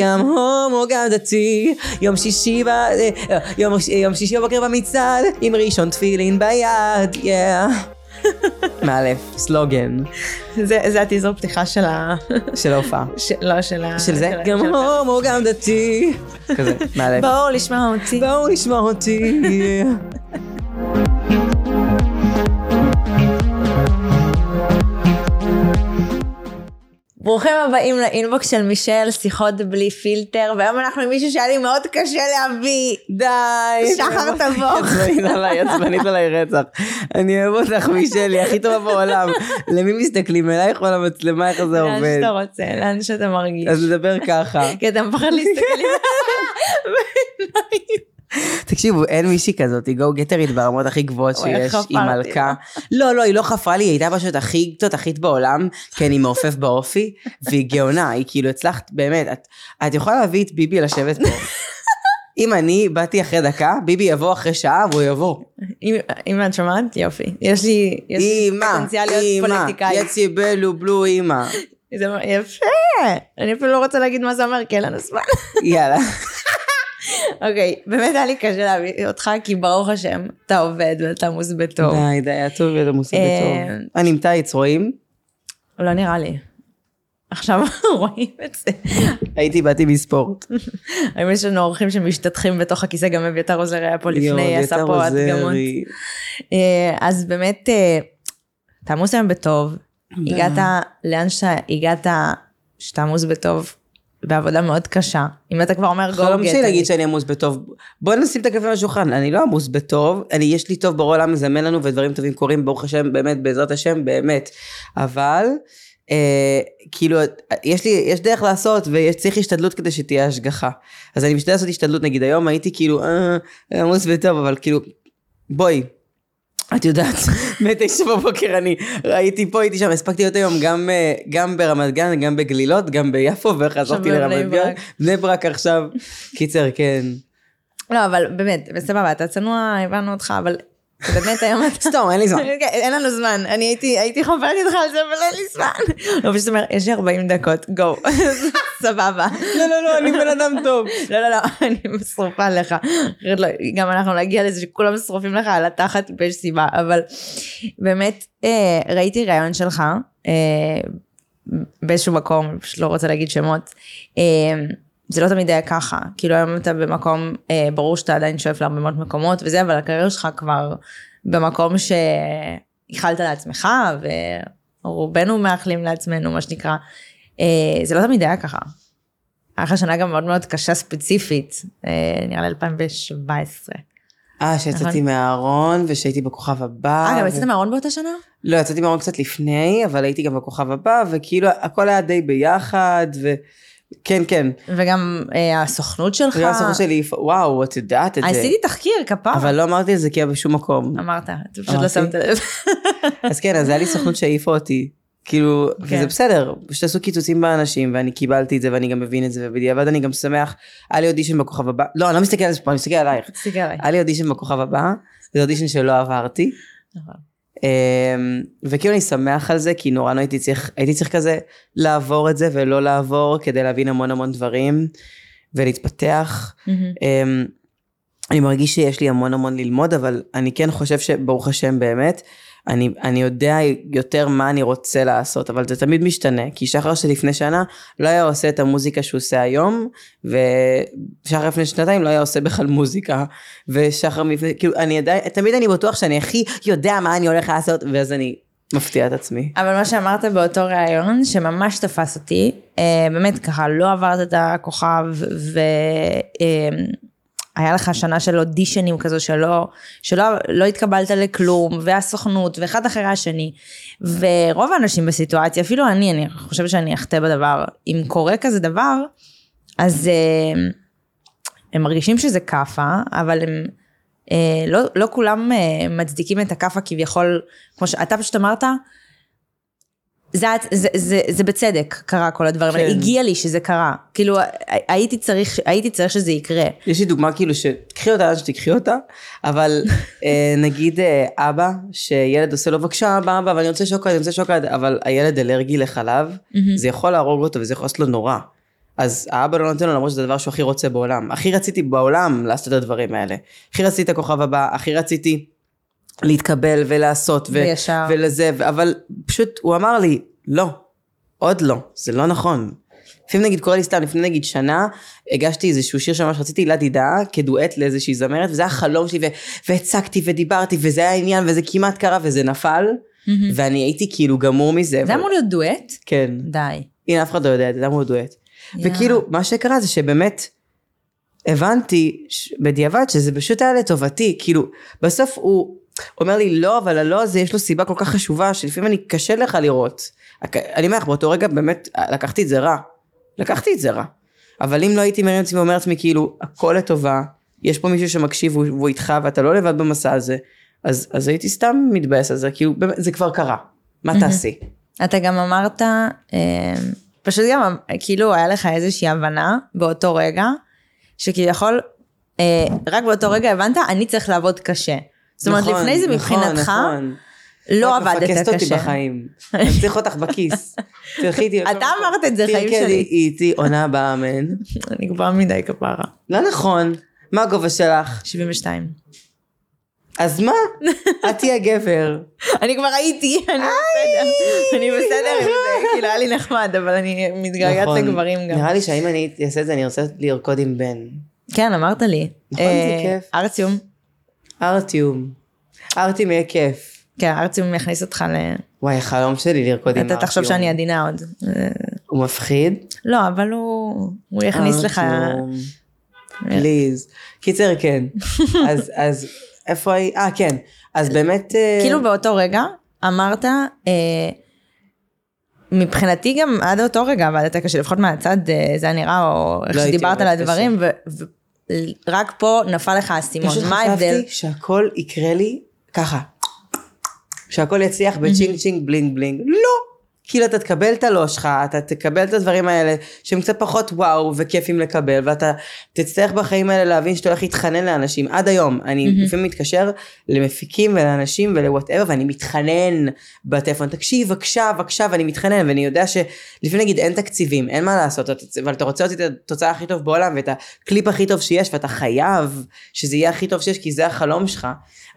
גם הומו גם דתי יום שישי ב... אה, יום, יום שישי בבוקר במצעד עם ראשון תפילין ביד, יאה. מאלף, סלוגן זה זה הטיזר פתיחה של ה... של ההופעה. ש- לא, של ה... של זה? גם הומו גם דתי. כזה, מאלף. בואו לשמוע אותי. בואו לשמוע אותי. ברוכים הבאים לאינבוקס של מישל, שיחות בלי פילטר, והיום אנחנו עם מישהו שהיה לי מאוד קשה להביא. די. שחר תבוא. עצבנית עליי, עצבנית עליי רצח. אני אוהב אותך מישלי, הכי טובה בעולם. למי מסתכלים אלייך או למצלמה, איך זה לאן עובד? שאתה רוצה, לאן שאתה מרגיש. אז נדבר ככה. כי אתה מפחד להסתכל לי בעיניים. תקשיבו, אין מישהי כזאת, היא גו גטרית ברמות הכי גבוהות שיש, היא מלכה. לא, לא, היא לא חפרה לי, היא הייתה פשוט הכי תותחית בעולם, כן, היא מעופף באופי, והיא גאונה, היא כאילו הצלחת, באמת, את, את יכולה להביא את ביבי לשבת פה. אם אני באתי אחרי דקה, ביבי יבוא אחרי שעה והוא יבוא. אם- אם את שומעת, יופי. יש לי יש לי אימא, פוטנציאל להיות אימא, פוליטיקאית. יצי בלו בלו אימא. זה יפה. אני אפילו לא רוצה להגיד מה זה אומר, כי אין לנו זמן. יאללה. אוקיי, באמת היה לי קשה להביא אותך, כי ברוך השם, אתה עובד ואתה עמוס בטוב. די, די, היה טוב ואתה מוסד אה. אני עם טייץ, רואים? לא נראה לי. עכשיו רואים את זה. הייתי, באתי מספורט. האם יש לנו אורחים שמשתטחים בתוך הכיסא, גם אביתר עוזר היה פה לפני, עשה פה הדגמות. אה, אז באמת, אה, אתה עמוס היום בטוב, הגעת לאן שהגעת, שאתה עמוס בטוב, בעבודה מאוד קשה. אם אתה כבר אומר גו חלום שלי להגיד שאני עמוס בטוב. בוא נשים את הקפה על השולחן, אני לא עמוס בטוב, אני, יש לי טוב בעולם מזמן לנו ודברים טובים קורים, ברוך השם, באמת, בעזרת השם, באמת. אבל, אה, כאילו, יש לי, יש דרך לעשות וצריך השתדלות כדי שתהיה השגחה. אז אני משתדל לעשות השתדלות, נגיד היום הייתי כאילו, אה, עמוס בטוב, אבל כאילו, בואי. את יודעת, מתשע בבוקר אני ראיתי פה, הייתי שם, הספקתי להיות היום גם, אה, גם ברמת גן, גם בגלילות, גם ביפו, וחזרתי לרמת גן. בני ברק עכשיו, קיצר, כן. לא, אבל באמת, בסבבה, אתה צנוע, הבנו אותך, אבל באמת היום אתה... סתם, אין לי זמן. כן, אין לנו זמן, אני הייתי, חוברת איתך על זה, אבל אין לי זמן. לא, פשוט אומר, יש לי 40 דקות, גו, סבבה. לא, לא, לא, אני בן אדם טוב. לא, לא, לא, אני שרופה. אחרת לא, גם אנחנו נגיע לזה שכולם שרופים לך על התחת ויש סיבה, אבל באמת, אה, ראיתי ראיון שלך, אה, באיזשהו מקום, פשוט לא רוצה להגיד שמות. זה לא תמיד היה ככה, כאילו היום אתה במקום, אה, ברור שאתה עדיין שואף להרבה מאוד מקומות וזה, אבל הקריירה שלך כבר במקום שאיחלת לעצמך, ורובנו מאחלים לעצמנו, מה שנקרא. אה, זה לא תמיד היה ככה. היה לך שנה גם מאוד מאוד קשה ספציפית, אה, נראה לי 2017. אה, שיצאתי נכון. מהארון, ושהייתי בכוכב הבא. אה, גם יצאת מהארון באותה שנה? לא, יצאתי מהארון קצת לפני, אבל הייתי גם בכוכב הבא, וכאילו, הכל היה די ביחד, ו... כן, כן. וגם אה, הסוכנות שלך? וגם הסוכנות שלי, וואו, את יודעת את זה. עשיתי תחקיר, כפרה. אבל לא אמרתי את זה כי היה בשום מקום. אמרת, אתה פשוט לא. שמת לב. אז כן, אז היה לי סוכנות שהעיפה אותי. כאילו, כן. וזה בסדר, פשוט עשו קיצוצים באנשים, ואני קיבלתי את זה, ואני גם מבין את זה, ובדיעבד אני גם שמח. היה לי אודישן בכוכב הבא, לא, אני לא מסתכל על זה פה, אני מסתכל עלייך. תסתכל עליי. היה לי אודישן בכוכב הבא, זה אודישן שלא עברתי. אמ, וכאילו אני שמח על זה, כי נורא הייתי צריך, הייתי צריך כזה לעבור את זה ולא לעבור, כדי להבין המון המון דברים, ולהתפתח. אמ, אני מרגיש שיש לי המון המון ללמוד, אבל אני כן חושב שברוך השם באמת, אני, אני יודע יותר מה אני רוצה לעשות, אבל זה תמיד משתנה, כי שחר שלפני שנה לא היה עושה את המוזיקה שהוא עושה היום, ושחר לפני שנתיים לא היה עושה בכלל מוזיקה, ושחר לפני, כאילו, אני עדיין, תמיד אני בטוח שאני הכי יודע מה אני הולך לעשות, ואז אני מפתיע את עצמי. אבל מה שאמרת באותו ראיון, שממש תפס אותי, אה, באמת ככה, לא עברת את הכוכב, והיה לך שנה של אודישנים כזו שלא, שלא לא התקבלת לכלום, והסוכנות, ואחד אחרי השני. ורוב האנשים בסיטואציה, אפילו אני, אני חושבת שאני אחטא בדבר, אם קורה כזה דבר, אז אה, הם מרגישים שזה כאפה, אבל הם... אה, לא, לא כולם אה, מצדיקים את הכאפה כביכול, כמו שאתה פשוט אמרת, זה, זה, זה, זה בצדק קרה כל הדברים האלה, כן. הגיע לי שזה קרה, כאילו הייתי צריך, הייתי צריך שזה יקרה. יש לי דוגמה כאילו שתקחי אותה עד שתקחי אותה, אבל אה, נגיד אה, אבא, שילד עושה לו בבקשה אבא אבא ואני רוצה שוקולד, אני רוצה שוקולד, אבל הילד אלרגי לחלב, זה יכול להרוג אותו וזה יכול לעשות לו נורא. אז האבא לא נותן לו למרות שזה הדבר שהוא הכי רוצה בעולם. הכי רציתי בעולם לעשות את הדברים האלה. הכי רציתי את הכוכב הבא, הכי רציתי להתקבל ולעשות. ו- וישר. ולזה, ו- אבל פשוט הוא אמר לי, לא, עוד לא, זה לא נכון. לפעמים נגיד קורה לי סתם, לפני נגיד שנה, הגשתי איזשהו שיר שממש רציתי, לה דידה, כדואט לאיזושהי זמרת, וזה החלום שלי, ו- והצגתי ודיברתי, וזה היה העניין, וזה כמעט קרה, וזה נפל, מהמם. ואני הייתי כאילו גמור מזה. זה אבל- אמור להיות דואט? כן. די. הנה, אף אחד לא יודע זה, אמור דואט. וכאילו, מה שקרה זה שבאמת, הבנתי ש- בדיעבד שזה פשוט היה לטובתי, כאילו, בסוף הוא אומר לי, לא, אבל הלא הזה יש לו סיבה כל כך חשובה, שלפעמים אני, קשה לך לראות. אני אומר לך, באותו רגע באמת לקחתי את זה רע. לקחתי את זה רע. אבל אם לא הייתי מרים עצמי ואומר לעצמי, כאילו, הכל לטובה, יש פה מישהו שמקשיב והוא, איתך ואתה לא לבד במסע הזה, אז, אז הייתי סתם מתבאס על זה, כאילו, באמת, זה כבר קרה. מה. תעשי? אתה גם אמרת, אה, פשוט גם כאילו היה לך איזושהי הבנה באותו רגע, שכביכול, אה, רק באותו רגע הבנת, אני צריך לעבוד קשה. זאת אומרת, נכון, לפני זה נכון, מבחינתך, נכון. לא את עבדת מפקסת אותי קשה. בחיים. אני צריך אותך בכיס. תלכי איתי. אתה אמרת את זה, חיים שלי. איתי, עונה הבאה, אמן. אני גבוהה מדי כפרה. לא נכון. מה הגובה שלך? 72. אז מה? את תהיה גבר. אני כבר הייתי, אני בסדר. אני בסדר עם זה, כאילו היה לי נחמד, אבל אני מתגעגעת נכון. לגברים גם. נראה לי שאם אני אעשה את זה, אני רוצה לרקוד עם בן. כן, אמרת לי. נכון, זה אה, כיף. ארציום. ארטיום. ארטיום יהיה כיף. כן, ארציום יכניס אותך ל... וואי, החלום שלי לרקוד עם אתה ארטיום. תחשוב שאני עדינה עוד. אה, הוא מפחיד? לא, אבל הוא הוא יכניס לך... פליז. קיצר, כן. אז, אז, איפה היא? אה, כן. אז באמת... אה, כאילו באותו רגע אמרת, אה, מבחינתי גם עד אותו רגע עבדת קשה, לפחות מהצד אה, זה היה נראה, או איך לא שדיברת על הדברים, ורק פה נפל לך האסימון. פשוט מה ההבדל? חשבתי שהכל יקרה לי ככה. שהכל יצליח ב ching ching bling bling. לא. כאילו אתה תקבל את הלא שלך, אתה תקבל את הדברים האלה שהם קצת פחות וואו וכיפים לקבל, ואתה תצטרך בחיים האלה להבין שאתה הולך להתחנן לאנשים. עד היום, אני מהמם. לפעמים מתקשר למפיקים ולאנשים ול whatever, ואני מתחנן בטלפון, תקשיב, בבקשה, בבקשה, ואני מתחנן, ואני יודע שלפעמים נגיד אין תקציבים, אין מה לעשות, אבל אתה רוצה אותי את התוצאה הכי טוב בעולם, ואת הקליפ הכי טוב שיש, ואתה חייב שזה יהיה הכי טוב שיש, כי זה החלום שלך.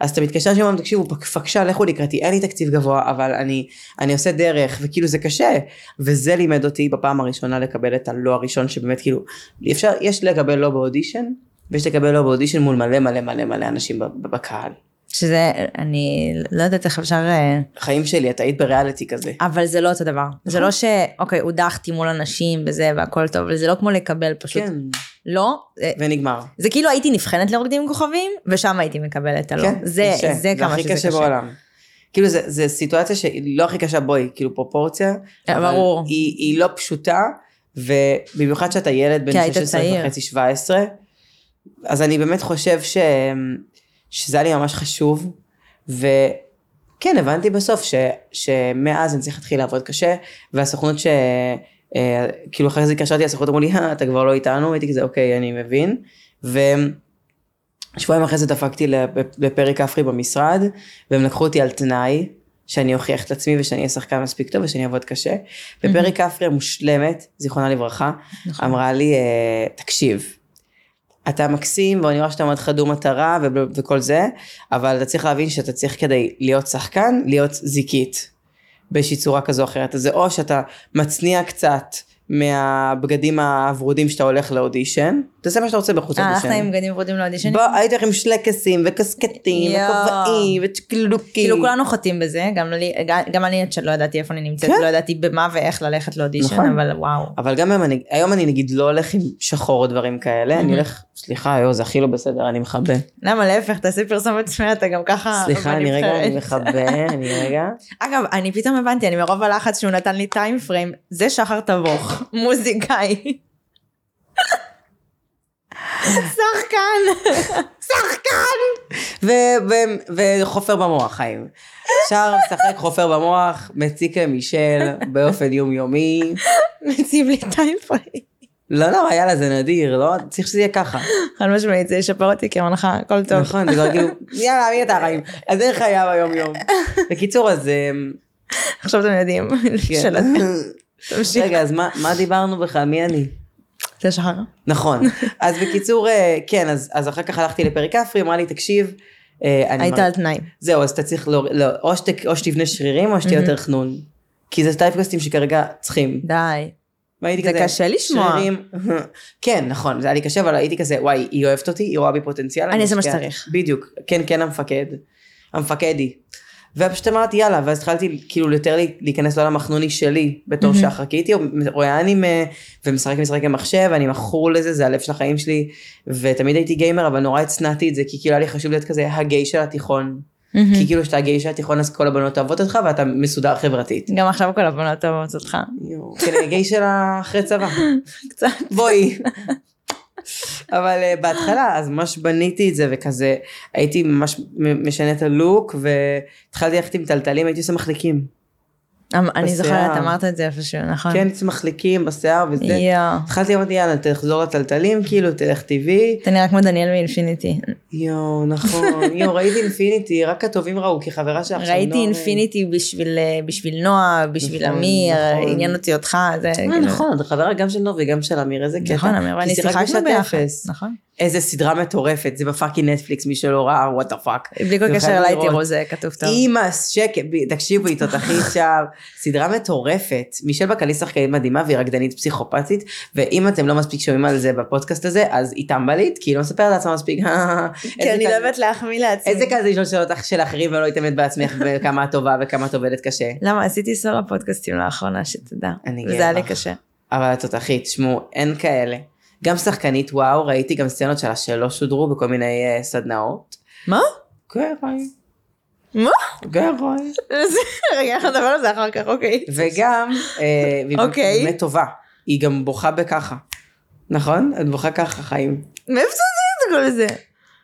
אז אתה מתקשר שם, תקשיבו, בבקשה, לכו לקראתי, אין לי תקציב גבוה, אבל אני, אני עושה דרך, וכאילו זה קשה. וזה לימד אותי בפעם הראשונה לקבל את הלא הראשון, שבאמת כאילו, אפשר, יש לקבל לא באודישן, ויש לקבל לא באודישן מול מלא מלא מלא מלא אנשים בקהל. שזה, אני לא יודעת איך אפשר... אה, חיים שלי, את היית בריאליטי כזה. אבל זה לא אותו דבר. זה לא ש... אוקיי, הודחתי מול אנשים וזה והכל טוב, אבל זה לא כמו לקבל פשוט. כן, לא. אה, ונגמר. זה כאילו הייתי נבחנת לרוקדים עם כוכבים, ושם הייתי מקבלת הלא. כן, זה. זה כמה הכי שזה קשה קשה. בעולם. כאילו זה, זה סיטואציה שהיא לא הכי קשה, בואי, כאילו פרופורציה. אה, אבל ברור. היא, היא לא פשוטה, ובמיוחד שאתה ילד בן כי היית 16 צעיר. וחצי, 17, אז אני באמת חושב ש, שזה היה לי ממש חשוב, וכן, הבנתי בסוף ש, שמאז אני צריך להתחיל לעבוד קשה, והסוכנות ש... אה, כאילו אחרי זה התקשרתי לסוכנות אמרו לי, אה, אתה כבר לא איתנו, הייתי כזה, אוקיי, אני מבין. ושבועיים אחרי זה דפקתי לפ- לפרק כפרי במשרד, והם לקחו אותי על תנאי, שאני אוכיח את עצמי ושאני אהיה שחקן מספיק טוב ושאני אעבוד קשה. ופרק כפרי המושלמת, זיכרונה לברכה, נכון. אמרה לי, אה, תקשיב, אתה מקסים ואני רואה שאתה מאוד חדור מטרה וכל זה, אבל אתה צריך להבין שאתה צריך כדי להיות שחקן, להיות זיקית. באיזושהי צורה כזו או אחרת. אז זה או שאתה מצניע קצת מהבגדים הוורודים שאתה הולך לאודישן, תעשה מה שאתה רוצה בחוץ אה, הלכת עם לאודישן. בגדים ורודים לאודישנים? בוא, הייתי הולך עם שלקסים וקסקטים. וכובעים וצ'קלוקי. כאילו כולנו חוטאים בזה, גם לי, גם אני עד שלא ידעתי איפה אני נמצאת, כן. לא ידעתי במה ואיך ללכת לאודישן, נכון. אבל וואו. אבל גם היום אני, היום אני נגיד לא הולך עם שחור או דברים כאלה, אני. הולך, סליחה, יואו, זה הכי לא בסדר, אני מכבה. למה להפך, תעשה פרסומת עצמי, אתה גם ככה סליחה, אני רגע. אני מכבה, אני רגע. אגב, אני פתאום הבנתי, אני מרוב הלחץ שהוא נתן לי טיים פריים, זה שחר תבוך, מוזיקאי. שחקן. שחקן. וחופר במוח, חיים. אפשר לשחק חופר במוח, מציק למישל באופן יומיומי. מציב לי טיים פריים. לא נורא, יאללה, זה נדיר, לא? צריך שזה יהיה ככה. חד משמעית, זה ישפר אותי, לך, הכל טוב. נכון, זה כבר כאילו, יאללה, מי אתה חיים? אז איך היה ביום יום? בקיצור, אז... אמ, עכשיו אתם יודעים. כן. רגע, אז מה דיברנו בכלל? מי אני? זה שחר. נכון. אז בקיצור, אה, כן, אז, אחר כך הלכתי לפרק כפרי, אמרה לי, תקשיב, אה, היית על תנאי. זהו, אז אתה צריך, לא, לא, או, שת, או שתבנה שרירים, או שתהיה. יותר חנון. כי זה טייפקסטים שכרגע צריכים. די. והייתי זה כזה, קשה לשמוע. שרירים, כן, נכון, זה היה לי קשה, אבל הייתי כזה, וואי, היא אוהבת אותי, היא רואה בי פוטנציאל. אני אעשה מה משקיעה." שצריך. בדיוק, כן, כן המפקד. המפקדי. ופשוט אמרתי יאללה, ואז התחלתי כאילו יותר להיכנס לעולם החנוני שלי בתור מהמם. שחר, כי הייתי רואה אנימה ומשחק משחק במחשב, אני מכור לזה, זה הלב של החיים שלי, ותמיד הייתי גיימר, אבל נורא הצנעתי את זה, כי כאילו היה לי חשוב להיות כזה הגיי של התיכון. מהמם. כי כאילו כשאתה הגיי של התיכון אז כל הבנות אוהבות אותך ואתה מסודר חברתית. גם עכשיו כל הבנות אוהבות אותך. כן, אני גיי של אחרי צבא. קצת. בואי. אבל uh, בהתחלה, אז ממש בניתי את זה, וכזה, הייתי ממש משנה את הלוק, והתחלתי ללכת עם טלטלים, הייתי עושה מחליקים. אמ- אני. זוכרת, אמרת את זה איפשהו, נכון? כן, הייתי עושה מחליקים בשיער וזה. יואו. התחלתי אמרתי, יאללה, תחזור לטלטלים, כאילו, תלך טבעי. אתה נראה כמו דניאל מאינפיניטי. יואו, נכון. יואו, ראיתי אינפיניטי, רק הטובים ראו, כי חברה שלך שם ראיתי נוער- אינפיניטי בשביל אה, בשביל נועה, בשביל נכון, אמיר, נכון. עניין אותי אותך, זה אה, כאילו- נכון, חברה גם של נור וגם של אמיר, איזה קטע. נכון, אמיר, ואני שיחקנו ביחד. נכון. איזה סדרה מטורפת, זה ב fucking נטפליקס, מי שלא ראה, what the fuck. בלי כל קשר חייבים אליי, לראות. תראו, זה כתוב טוב. אימא, שקט, תקשיבו, היא תותחית שם, סדרה מטורפת. מישל בקליס שחקנית מדהימה והיא רקדנית פסיכופתית, ואם אתם לא מספיק שומעים על זה בפודקאסט הזה, אז היא טמבלית, כי היא לא מספרת לעצמה מספיק. כי אני לא אוהבת להחמיא לעצמי. איזה כזה לשאול שאלות של אחרים ולא להתאמן בעצמך וכמה את טובה וכמה את עובדת קשה. למה עשיתי סולו פודקאסטים לאחרונה, שתדע. אני וזה גאה היה לי. קשה. אבל את תותחית, שמעו, אין כאלה. גם שחקנית וואו, ראיתי גם סצנות שלה שלא שודרו בכל מיני אה, סדנאות. מה? כן, ראי. מה? ראי. רגע, אנחנו נדבר על זה אחר כך, אוקיי. וגם, אה, והיא אוקיי. באמת טובה, היא גם בוכה בככה. נכון? את בוכה ככה, חיים. מאיפה יודע את כל זה?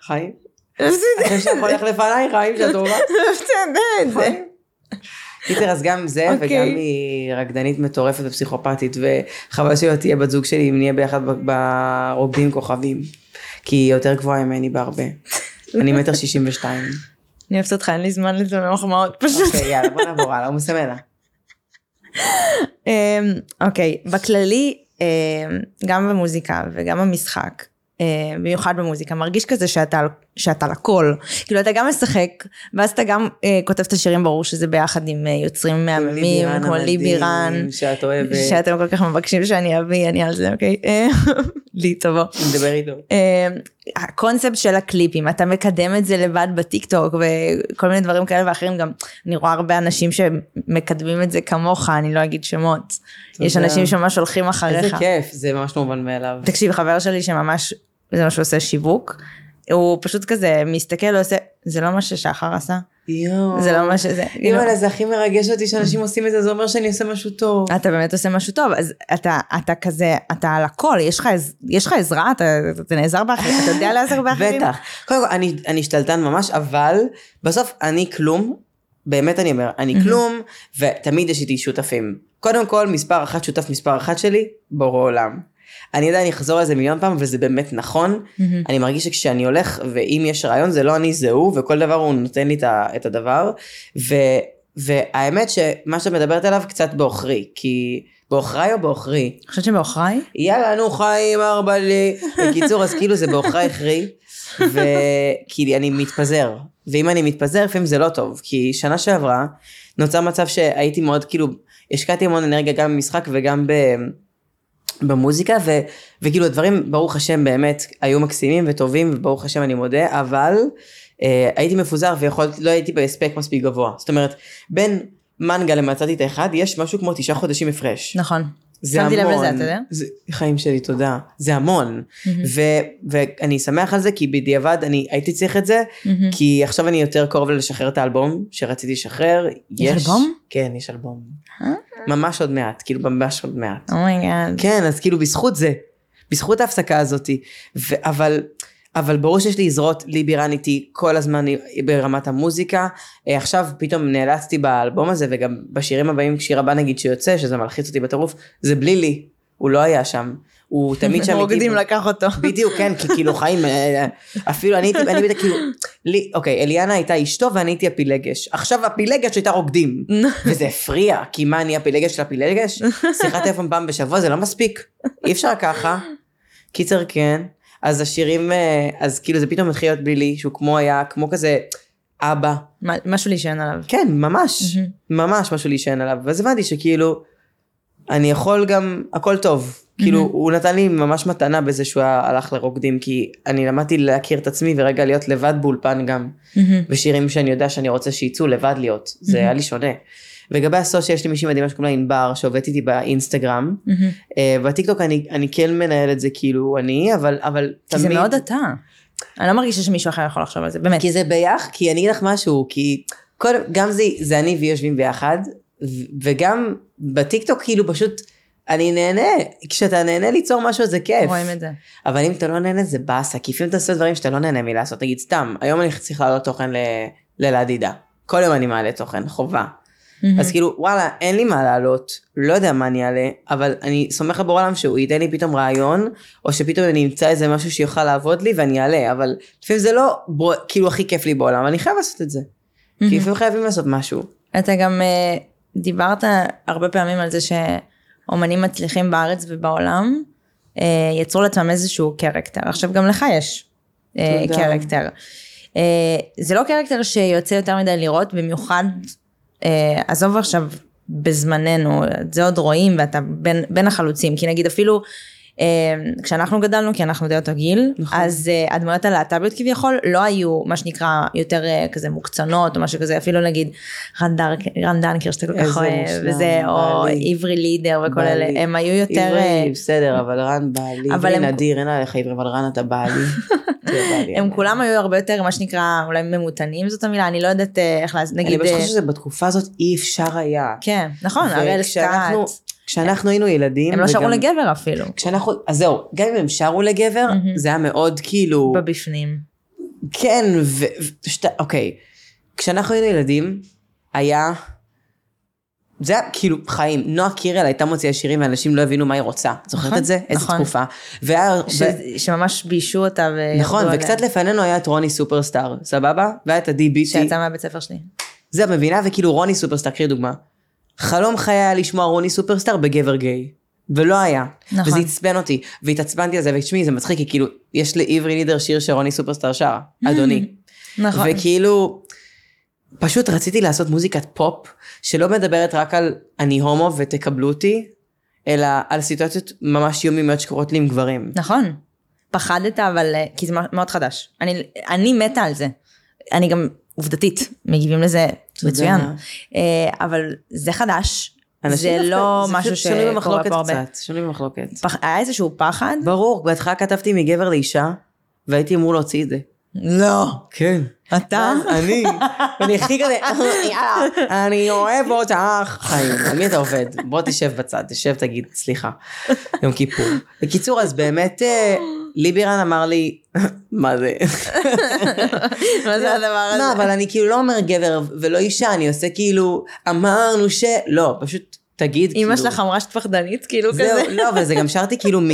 חיים? מאיפה אתה יודע- אחרי שהכל הולך לפניי, חיים, שאת טובה. מאיפה אתה יודע את זה? קיצר, אז גם זה, אוקיי. וגם היא רקדנית מטורפת ופסיכופתית, וחבל שלא תהיה בת זוג שלי אם נהיה ביחד ברוקדים כוכבים. כי היא יותר גבוהה ממני בהרבה. אני מטר שישים ושתיים. אני אוהבת אותך, אין לי זמן לזה מחמאות פשוט. אוקיי, יאללה, בוא נעבור הלאה, הוא מסמן לה. אמ, אוקיי, בכללי, אמ, גם במוזיקה וגם במשחק, אמ, במיוחד במוזיקה, מרגיש כזה שאתה, שאתה על הכל. כאילו אתה גם משחק, ואז אתה גם אה, כותב את השירים, ברור שזה ביחד עם אה, יוצרים מהממים, כמו לי בירן, שאת אוהבת. שאתם כל כך מבקשים שאני אביא, אני על זה, אוקיי? אה, לי תבוא. נדבר איתו. אה, הקונספט של הקליפים, אתה מקדם את זה לבד בטיק טוק וכל מיני דברים כאלה ואחרים, גם אני רואה הרבה אנשים שמקדמים את זה כמוך, אני לא אגיד שמות. יש תודה. אנשים שממש הולכים איזה אחריך. כיף, זה ממש לא מובן מאליו. תקשיב, חבר שלי שממש, זה מה שהוא עושה שיווק, הוא פשוט כזה מסתכל ועושה, זה לא מה ששחר עשה, יואו. זה לא מה שזה, אימא'לה, זה הכי מרגש אותי שאנשים עושים את זה, זה אומר שאני עושה משהו טוב. אתה באמת עושה משהו טוב, אז אתה, אתה כזה, אתה על הכל, יש לך עזרה, אתה, אתה נעזר באחרים, אתה יודע לעזר באחרים? בטח. קודם כל, אני, אני שתלטן ממש, אבל בסוף אני כלום, באמת אני אומר, אני כלום, ותמיד יש איתי שותפים. קודם כל, מספר אחת, שותף מספר אחת שלי, בורא עולם. אני יודע, אני אחזור על זה מיליון פעם, וזה באמת נכון. מהמם. אני מרגיש שכשאני הולך, ואם יש רעיון, זה לא אני, זה הוא, וכל דבר הוא נותן לי את הדבר. ו, והאמת שמה שאת מדברת עליו קצת בעוכרי, כי בעוכריי או בעוכרי? אני חושבת שבעוכריי? יאללה, נו חיים, ארבע לי. בקיצור, אז כאילו זה בעוכריי הכרעי, וכי אני מתפזר. ואם אני מתפזר, לפעמים זה לא טוב, כי שנה שעברה נוצר מצב שהייתי מאוד, כאילו, השקעתי המון אנרגיה גם במשחק וגם ב... במוזיקה, ו, וכאילו הדברים, ברוך השם, באמת היו מקסימים וטובים, וברוך השם אני מודה, אבל אה, הייתי מפוזר ויכולתי, לא הייתי בהספק מספיק גבוה. זאת אומרת, בין מנגה למצאתי את האחד, יש משהו כמו תשעה חודשים הפרש. נכון. זה שמתי המון. לב לזה, אתה יודע? זה, חיים שלי, תודה. זה המון. מהמם. ו, ואני שמח על זה, כי בדיעבד אני הייתי צריך את זה, מהמם. כי עכשיו אני יותר קרוב לשחרר את האלבום שרציתי לשחרר. יש אלבום? כן, יש אלבום. אה? ממש עוד מעט, כאילו ממש עוד מעט. oh my God. כן, אז כאילו בזכות זה, בזכות ההפסקה הזאתי, ו- אבל, אבל ברור שיש לי זרועות לי בירן איתי כל הזמן ברמת המוזיקה. אה, עכשיו פתאום נאלצתי באלבום הזה וגם בשירים הבאים, שיר הבא נגיד שיוצא, שזה מלחיץ אותי בטירוף, זה בלי לי, הוא לא היה שם. הוא תמיד שם איתי. רוקדים לקח אותו. בדיוק, כן, כי כאילו חיים, אה, אפילו אני הייתי, אני הייתי כאילו, לי, אוקיי, אליאנה הייתה אשתו ואני הייתי הפילגש. עכשיו הפילגש הייתה רוקדים. וזה הפריע, כי מה, אני הפילגש של הפילגש? שיחת טלפון פעם בשבוע זה לא מספיק. אי אפשר ככה. קיצר כן, אז השירים, אה, אז כאילו זה פתאום מתחיל להיות בלי לי, שהוא כמו היה, כמו כזה אבא. משהו להישען עליו. כן, ממש. ממש משהו להישען עליו. ואז הבנתי שכאילו, אני יכול גם, הכל טוב. כאילו, מהמם. הוא נתן לי ממש מתנה בזה שהוא הלך לרוקדים, כי אני למדתי להכיר את עצמי ורגע להיות לבד באולפן גם. מהמם. ושירים שאני יודע שאני רוצה שיצאו לבד להיות. זה מהמם. היה לי שונה. לגבי הסושיאל, יש לי מישהי מדהימה שקוראים לה ענבר, שעובדת איתי באינסטגרם. אה, בטיקטוק אני, אני כן מנהל את זה כאילו אני, אבל, אבל כי זה מאוד אתה. אני לא מרגישה שמישהו אחר יכול לחשוב על זה, באמת. כי זה ביח, כי אני אגיד לך משהו, כי קודם, גם זה, זה אני והיא יושבים ביחד, ו- וגם בטיקטוק כאילו פשוט, אני נהנה, כשאתה נהנה ליצור משהו זה כיף. רואים את זה. אבל אם אתה לא נהנה זה באסה, כי לפעמים אתה עושה דברים שאתה לא נהנה מלעשות, נגיד סתם, היום אני צריך להעלות תוכן ל- ללעדידה. כל יום אני מעלה תוכן, חובה. אז כאילו, וואלה, אין לי מה לעלות, לא יודע מה אני אעלה, אבל אני סומך על בורא עולם שהוא ייתן לי פתאום רעיון, או שפתאום אני אמצא איזה משהו שיוכל לעבוד לי ואני אעלה, אבל לפעמים זה לא בו, כאילו הכי כיף לי בעולם, אני חייב לעשות את זה. כי. לפעמים חייבים לעשות משהו. אתה גם אה, דיברת הרבה פעמים על זה שאומנים מצליחים בארץ ובעולם אה, יצרו לעצמם איזשהו קרקטר. עכשיו גם לך יש אה, תודה. קרקטר. אה, זה לא קרקטר שיוצא יותר מדי לראות, במיוחד, עזוב עכשיו בזמננו, את זה עוד רואים ואתה בין, בין החלוצים, כי נגיד אפילו כשאנחנו גדלנו, כי אנחנו די אותו גיל, נכון. אז אה, הדמויות הלהט"ביות כביכול לא היו מה שנקרא יותר אה, כזה מוקצנות או משהו כזה, אפילו נגיד רן, דנקר שאתה כל כך אוהב, וזה, או. עברי לידר וכל בעלי. אלה, הם היו יותר... אה, עברי, בסדר, אבל רן בעלי, אבל הם- נדיר, אין עליך עברי, אבל רן אתה בעלי. הם כולם היו הרבה יותר מה שנקרא אולי ממותנים זאת המילה אני לא יודעת אה, איך להגיד אני אה, חושבת שבתקופה הזאת אי אפשר היה. כן נכון הראל סקאט כשאנחנו היינו ילדים, הם לא שרו לגבר אפילו כשאנחנו, אז זהו, גם אם הם שרו לגבר. זה היה מאוד כאילו, בבפנים כן, ו... ו- שת... אוקיי. כשאנחנו היינו ילדים, היה... זה היה כאילו חיים. נועה קירל הייתה מוציאה שירים ואנשים לא הבינו מה היא רוצה. זוכרת נכון, את זה? איזה נכון. תקופה. והיה... ש- ו... שממש ביישו אותה וירדו נכון, עליה. וקצת לפנינו היה את רוני סופרסטאר, סבבה? והיה את ה-DBT. שיצא מהבית ספר שלי זה מבינה? וכאילו רוני סופרסטאר, קחי דוגמה. חלום חיי היה לשמוע רוני סופרסטאר בגבר גיי. ולא היה. נכון. וזה עצבן אותי. והתעצבנתי על זה, ותשמעי, זה מצחיק, כי כאילו, יש לעברי לידר שיר שרוני סופרסטאר שרה, אדוני. נכון וכאילו, פשוט רציתי לעשות מוזיקת פופ, שלא מדברת רק על אני הומו ותקבלו אותי, אלא על סיטואציות ממש יומיומיות שקורות לי עם גברים. נכון פחדת אבל אה, כי זה מאוד חדש אני אני מתה על זה אני גם עובדתית מגיבים לזה. מצוין אה, אבל זה חדש זה לא זה משהו שקורה במחלוקת פה הרבה קצת, שנוי במחלוקת. פח- היה איזשהו פחד ברור, בהתחלה כתבתי מגבר לאישה, והייתי אמור להוציא את זה. לא כן. אתה אני, אני הכי כזה, יאללה, אני אוהב אותך. חיים, על מי אתה עובד? בוא תשב בצד, תשב תגיד, סליחה, יום כיפור. בקיצור, אז באמת, ליבירן אמר לי, מה זה? מה זה הדבר הזה? מה, אבל אני כאילו לא אומר גבר ולא אישה, אני עושה כאילו, אמרנו ש... לא, פשוט תגיד, כאילו. אמא שלך אמרה שאת פחדנית כאילו כזה. זהו, לא, אבל זה גם שרתי כאילו מ...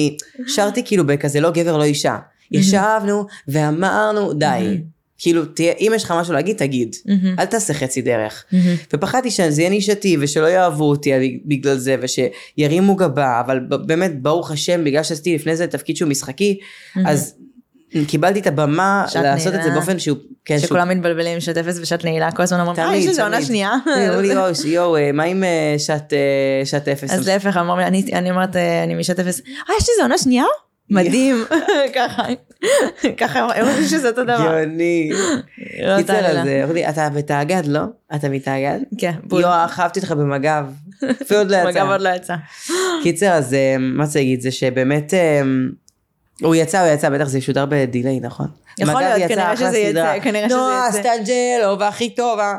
שרתי כאילו בכזה לא גבר, לא אישה. ישבנו ואמרנו, די. כאילו, תהיה, אם יש לך משהו להגיד, תגיד. מהמם. אל תעשה חצי דרך. מהמם. ופחדתי שזה יהיה נישתי ושלא יאהבו אותי בגלל זה ושירימו גבה, אבל באמת, ברוך השם, בגלל שעשיתי לפני זה תפקיד שהוא משחקי, אז קיבלתי את הבמה לעשות את זה נעילה. באופן שהוא... כן, שהוא שכולם מתבלבים שעת אפס ושעת נעילה כל הזמן אומרים אה יש לזה עונה. שנייה. אמרו לי, יואו, אה, מה עם אה, שעת אה, אפס? אז להפך אני- אומרת אני משעת אפס אה יש לזה עונה שנייה? מדהים ככה ככה הם חושבים שזה אותו דבר. גאוני. לא קיצר, תעלה. אז אה, אתה בתאגד, לא? אתה מתאגד? כן. יואו, אהבתי אותך במג"ב. אפילו עוד לא יצא. מג"ב עוד לא יצא. קיצר, אז אה, מה רוצה להגיד? זה שבאמת, אה, הוא יצא, הוא יצא, בטח זה ישודר בדיליי, נכון? יכול מג"ב להיות, כנראה שזה יצא. כנראה שזה נועה יצא. סטנג'לו והכי טובה.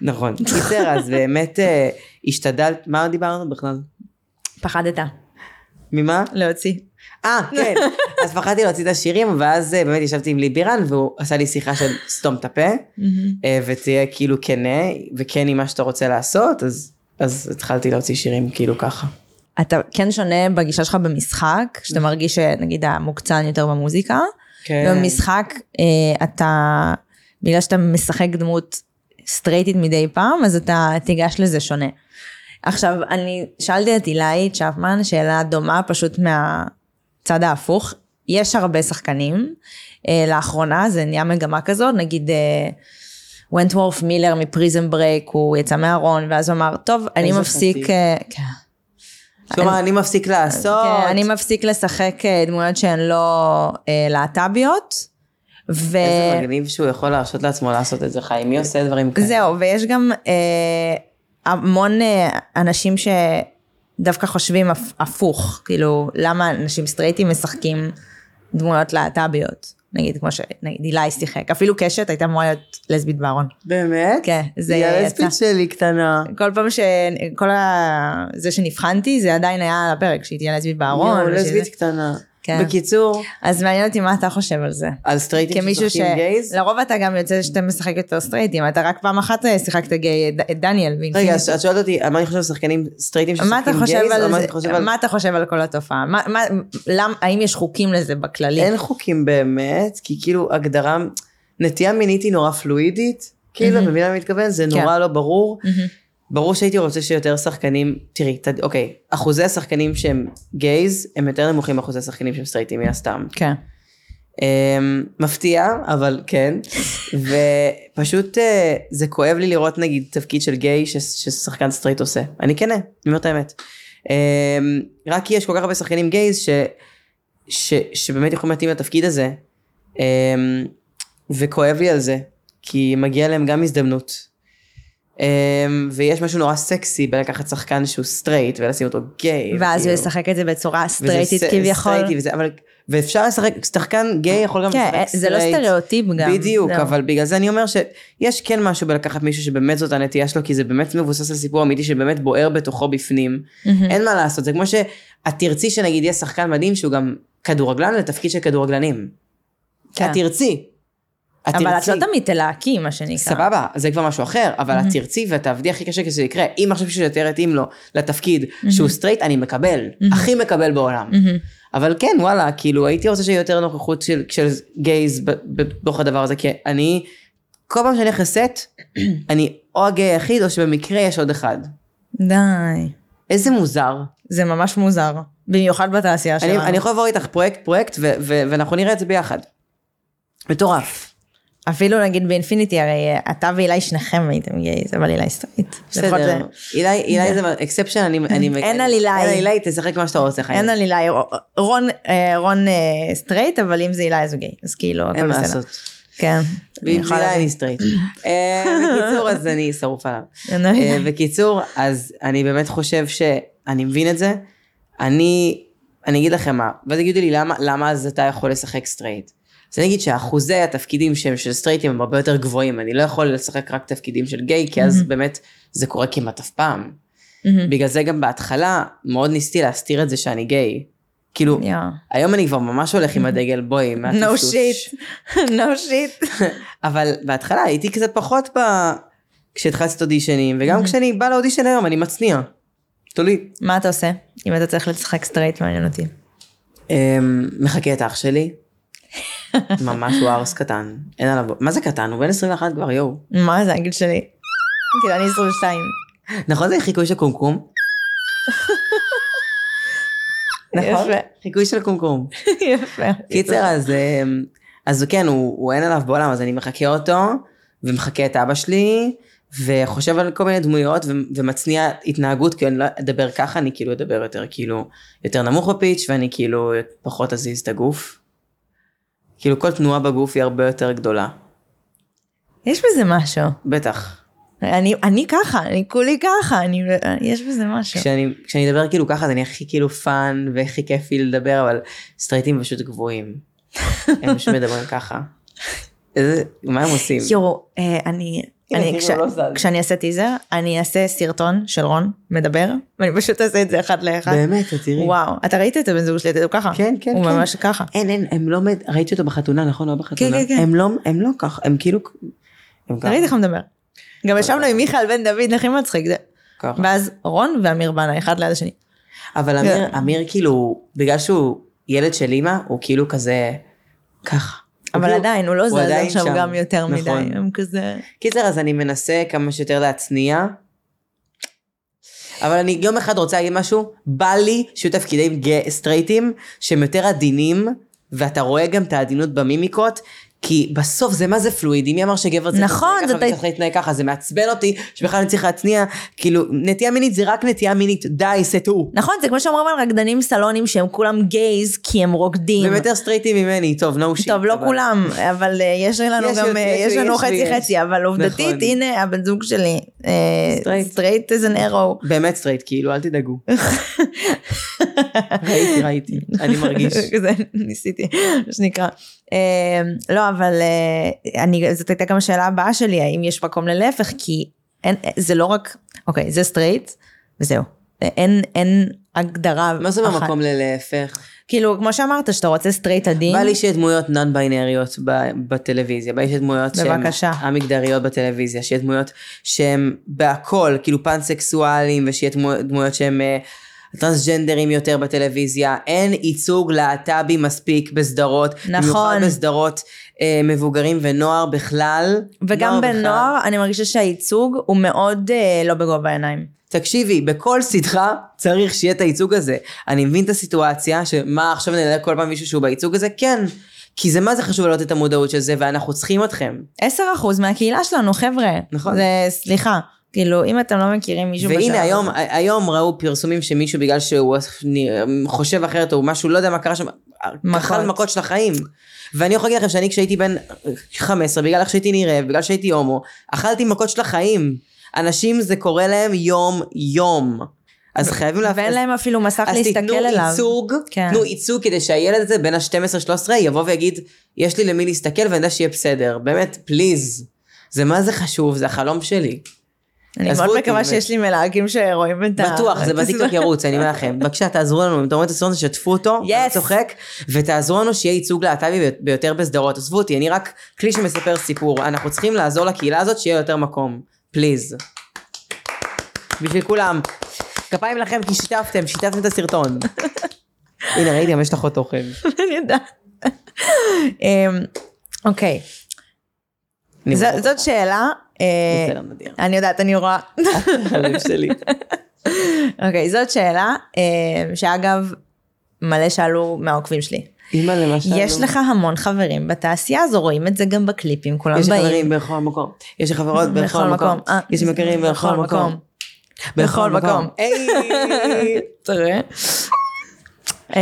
נכון. קיצר, אז באמת השתדלת, מה דיברנו בכלל? פחדת ממה? להוציא. אה, כן. אז פחדתי להוציא את השירים, ואז אה, באמת ישבתי עם ליבירן, והוא עשה לי שיחה של סתום את הפה, אה, ותהיה כאילו כנה, וכן עם מה שאתה רוצה לעשות, אז, אז התחלתי להוציא שירים כאילו ככה. אתה כן שונה בגישה שלך במשחק שאתה מרגיש שנגיד המוקצן יותר במוזיקה. כן. במשחק אה, אתה בגלל שאתה משחק דמות סטרייטית מדי פעם אז אתה תיגש לזה שונה. עכשיו אני שאלתי את אילי צ'פמן שאלה דומה פשוט הצד ההפוך. יש הרבה שחקנים, אה, לאחרונה זה נהיה מגמה כזאת, נגיד וונטוורת' מילר מ Prison Break, הוא יצא מהארון, ואז הוא אמר, טוב, אני מפסיק. אה, כן. כלומר, אני מפסיק לעשות. כן, אני מפסיק לשחק אה, דמויות שהן לא אה, להט"ביות. ו... איזה מגניב שהוא יכול להרשות לעצמו לעשות את זה, חיים. מי עושה דברים כאלה? זהו, ויש גם אה, המון אה, אנשים שדווקא חושבים הפ- הפוך, כאילו, למה אנשים סטרייטים משחקים דמויות להט"ביות? נגיד, כמו שנגיד אילי שיחק, אפילו קשת הייתה אמורה להיות לסבית בארון. באמת? כן, זה היא יצא. הלסבית שלי קטנה. כל פעם ש... כל ה... זה שנבחנתי, זה עדיין היה על הפרק, שהיא תהיה לסבית בארון. יואו, ושזה- לסבית קטנה. כן. בקיצור, אז מעניין אותי מה אתה חושב על זה. על סטרייטים כמישהו ש... שמשחקים גייז? לרוב אתה גם יוצא שאתה משחק יותר סטרייטים, אתה רק פעם אחת אה, שיחקת גיי, את- דניאל. רגע. אז את שואלת אותי, מה אני חושב על שחקנים סטרייטים שמשחקים גייז? על מה חושב על... מה אתה חושב על כל התופעה? מה, מה, למ, האם יש חוקים לזה בכללי? אין חוקים באמת, כי כאילו הגדרה, נטייה מינית היא נורא פלואידית, כאילו. מבינה מה אני מתכוון? זה כן. נורא לא ברור. ברור שהייתי רוצה שיותר שחקנים, תראי, ת- אוקיי, אחוזי השחקנים שהם גייז, הם יותר נמוכים מאחוזי השחקנים שהם סטרייטים מן הסתם. כן. אמ, מפתיע, אבל כן. ופשוט אה, זה כואב לי לראות נגיד תפקיד של גיי ש- ששחקן סטרייט עושה. אני כנה, אני אומר את האמת. אמ, רק כי יש כל כך הרבה שחקנים גייז ש, ש, שבאמת יכולים להתאים לתפקיד הזה. אמ, וכואב לי על זה, כי מגיע להם גם הזדמנות. אמ, ויש משהו נורא סקסי בלקחת שחקן שהוא סטרייט ולשים אותו גיי. ואז הוא וכאילו- ישחק את זה בצורה סטרייטית כביכול. סטרייטי וזה, אבל, ואפשר לשחק, שחקן גיי יכול גם כן, לשחק זה לא סטרייט. סטריאוטיפ גם. בדיוק. אבל בגלל זה אני אומר שיש כן משהו בלקחת מישהו שבאמת זאת הנטייה שלו, כי זה באמת מבוסס על סיפור אמיתי שבאמת בוער בתוכו בפנים. אין מה לעשות, זה כמו שאת תרצי שנגיד יהיה שחקן מדהים שהוא גם כדורגלן לתפקיד של כדורגלנים. כן. את תרצי. את אבל את תרצי. לא תמיד תלהקי, מה שנקרא. סבבה, זה כבר משהו אחר, אבל את מהמם. תרצי ואת תעבדי הכי קשה כדי שזה יקרה. אם עכשיו מישהו יותר יתאים לו לתפקיד שהוא סטרייט, אני מקבל. מהמם. הכי מקבל בעולם. מהמם. אבל כן, וואלה, כאילו, הייתי רוצה שיהיה יותר נוכחות של, של גייז בתוך הדבר הזה, כי אני, כל פעם שאני לסט, אני או הגיי היחיד, או שבמקרה יש עוד אחד. די. איזה מוזר. זה ממש מוזר. במיוחד בתעשייה אני, שלנו. אני יכול לעבור איתך פרויקט פרויקט, ו- ו- ואנחנו נראה את זה ביחד. מטורף. אפילו נגיד באינפיניטי, הרי אה, אתה ואילי שניכם הייתם גייז, אבל אילי סטרייט. בסדר. אילי, אילי זה exception, אני... אני אין על אילי. אין על אילי, תשחק מה שאתה רוצה. אין על אילי, רון, אה, רון אה, סטרייט, אבל אם זה אילי אז הוא גיי. אז כאילו, הכל אין מה בסדר. לעשות. כן. בשבילה להבין. אני סטרייט. בקיצור, אז אני שרוף עליו. אה, בקיצור, אז אני באמת חושב שאני מבין את זה. אני, אני אגיד לכם מה, ואז יגידו לי למה, למה אז אתה יכול לשחק סטרייט. אז אני אגיד שאחוזי התפקידים שהם של סטרייטים הם הרבה יותר גבוהים, אני לא יכול לשחק רק תפקידים של גיי, כי אז מהמם. באמת זה קורה כמעט אף פעם. מהמם. בגלל זה גם בהתחלה מאוד ניסיתי להסתיר את זה שאני גיי. כאילו, יואו. היום אני כבר ממש הולך עם הדגל, בואי, No מהטפטוש. shit. no shit. אבל בהתחלה הייתי קצת פחות ב... כשהתחלתי את אודישנים, וגם Mhm. כשאני בא לאודישן היום אני מצניע. תולי. מה אתה עושה? אם אתה צריך לשחק סטרייט, מעניין אותי. אמ, מחכה את אח שלי. ממש הוא ארס קטן. אין עליו... מה זה קטן? הוא בן 21 כבר, יואו. מה זה הגיל שלי? כאילו, אני 22. נכון זה חיקוי של קומקום? נכון? חיקוי של קומקום. יפה. קיצר, אז, אמ, אז כן, הוא, הוא אין עליו בעולם, אז אני מחכה אותו, ומחכה את אבא שלי, וחושב על כל מיני דמויות, ו- ומצניע התנהגות, כי אני לא אדבר ככה, אני כאילו אדבר יותר כאילו, יותר נמוך בפיץ', ואני כאילו פחות אזיז את הגוף. כאילו כל תנועה בגוף היא הרבה יותר גדולה. יש בזה משהו. בטח. אני, אני ככה, אני כולי ככה, אני, יש בזה משהו. כשאני, כשאני אדבר כאילו ככה, אז אני הכי כאילו fun, והכי כיפי לדבר, אבל סטרייטים פשוט גבוהים. הם פשוט מדברים ככה. איזה, מה הם עושים? יואו, אה, אני, אני כש, לא. כשאני אעשה טיזר, אני אעשה סרטון של רון מדבר, ואני פשוט אעשה את זה אחד לאחד. באמת, את תראי. וואו, אתה ראית את הבן זוג שלי, הוא ככה. כן, כן, הוא כן. ממש ככה. אין, אין, הם לא, ראיתי אותו בחתונה, נכון? לא בחתונה. כן, כן. הם לא, הם לא ככה, הם כאילו, הם. ראיתי איך הוא מדבר. גם ישבנו עם מיכאל בן דוד, הכי מצחיק. זה- ככה. ואז רון ואמיר בנה, אחד ליד השני. אבל אמיר, אמיר כאילו, בגלל שהוא ילד של אימא, הוא כאילו כזה, ככה. אבל כאילו- עדיין, הוא לא זז עכשיו שם. גם יותר מדי. נכון. הם כזה... קיצר, אז אני מנסה כמה שיותר להצניע. אבל אני יום אחד רוצה להגיד משהו, בא לי שיהיו תפקידים סטרייטים שהם יותר עדינים, ואתה רואה גם את העדינות במימיקות. כי בסוף זה מה זה פלואידי, מי אמר שגבר צריך נכון, להתנהג ככה וצריך להתנהג ככה, זה מעצבן אותי, שבכלל אני צריך להצניע, כאילו, נטייה מינית זה רק נטייה מינית, די, סטו. נכון, זה כמו שאומרים על רקדנים סלונים שהם כולם גייז כי הם רוקדים. והם יותר סטרייטים ממני, טוב, no shit. טוב, לא אבל- כולם, אבל אה, יש לנו יש גם, אה, יש יש לנו ויש חצי. חצי, אבל עובדתית, נכון. הנה הבן זוג שלי, סטרייט. איזה נרו. באמת סטרייט, כאילו, אל תדאגו. ראיתי, ראיתי, אני מרגיש. כזה ניסיתי, מה שנקרא. אה, לא, אבל אה, אני, זאת הייתה גם השאלה הבאה שלי, האם יש מקום ללהפך, כי אין, זה לא רק, אוקיי, זה סטרייט, וזהו. אין, אין הגדרה מה זה. במקום ללהפך? כאילו, כמו שאמרת, שאתה רוצה סטרייט עדין, בא לי שיהיה דמויות נון ביינריות בטלוויזיה, בא לי שיהיה דמויות שהן בבקשה. א-מגדריות בטלוויזיה, שיהיה דמויות שהן בהכל, כאילו פאנסקסואלים, ושיהיה דמו- דמויות שהן אה, טרנסג'נדרים יותר בטלוויזיה, אין ייצוג להט"בי מספיק בסדרות, נכון. במיוחד בסדרות אה, מבוגרים ונוער בכלל. וגם נוער בכלל. בנוער, אני מרגישה שהייצוג הוא מאוד אה, לא בגובה העיניים. תקשיבי, בכל סדרה צריך שיהיה את הייצוג הזה. אני מבין את הסיטואציה, שמה עכשיו נראה כל פעם מישהו שהוא בייצוג הזה? כן. כי זה מה זה חשוב להעלות את המודעות של זה, ואנחנו צריכים אתכם. 10% מהקהילה שלנו, חבר'ה. נכון. זה, סליחה. כאילו, אם אתם לא מכירים מישהו בשלב והנה היום, היום ראו פרסומים שמישהו בגלל שהוא חושב אחרת או משהו, לא יודע מה קרה שם. אכל מכות של החיים. ואני יכול להגיד לכם שאני כשהייתי בן 15, בגלל איך שהייתי נראה, בגלל שהייתי הומו, אכלתי מכות של החיים. אנשים זה קורה להם יום יום. אז חייבים להפ... ואין להם אפילו מסך אז להסתכל תיתנו אליו. ייצוג, כן. תנו ייצוג כדי שהילד הזה בין ה-12-13 יבוא ויגיד, יש לי למי להסתכל ואני יודע שיהיה בסדר. באמת, פליז. זה מה זה חשוב, זה החלום שלי. אני מאוד מקווה. שיש לי מלהקים שרואים את ה... בטוח, זה בטיקטוק ירוץ, אני אומר לכם. בבקשה, תעזרו לנו, אם אתם רואים את הסרטון הזה, שתפו אותו. אני צוחק, ותעזרו לנו שיהיה ייצוג להט"בי ביותר בסדרות. עזבו אותי, אני רק כלי שמספר סיפור. אנחנו צריכים לעזור לקהילה הזאת שיהיה יותר מקום. פליז. בשביל כולם. כפיים לכם כי שיתפתם, שיתפתם את הסרטון. הנה, ראיתי, גם יש לך עוד תוכן. אני יודעת. אמ, אוקיי, זאת שאלה. אה, בסדר, נדיר. אני יודעת, אני רואה. הלב שלי. אוקיי, זאת שאלה, אה, שאגב, מלא שאלו מהעוקבים שלי. אימא למשל. יש לך המון חברים בתעשייה הזו, רואים את זה גם בקליפים, כולם יש לי חברים באים. בכל מקום. יש חברות בכל מקום. אה, יש לי מכרים בכל מקום. בכל מקום. אמ,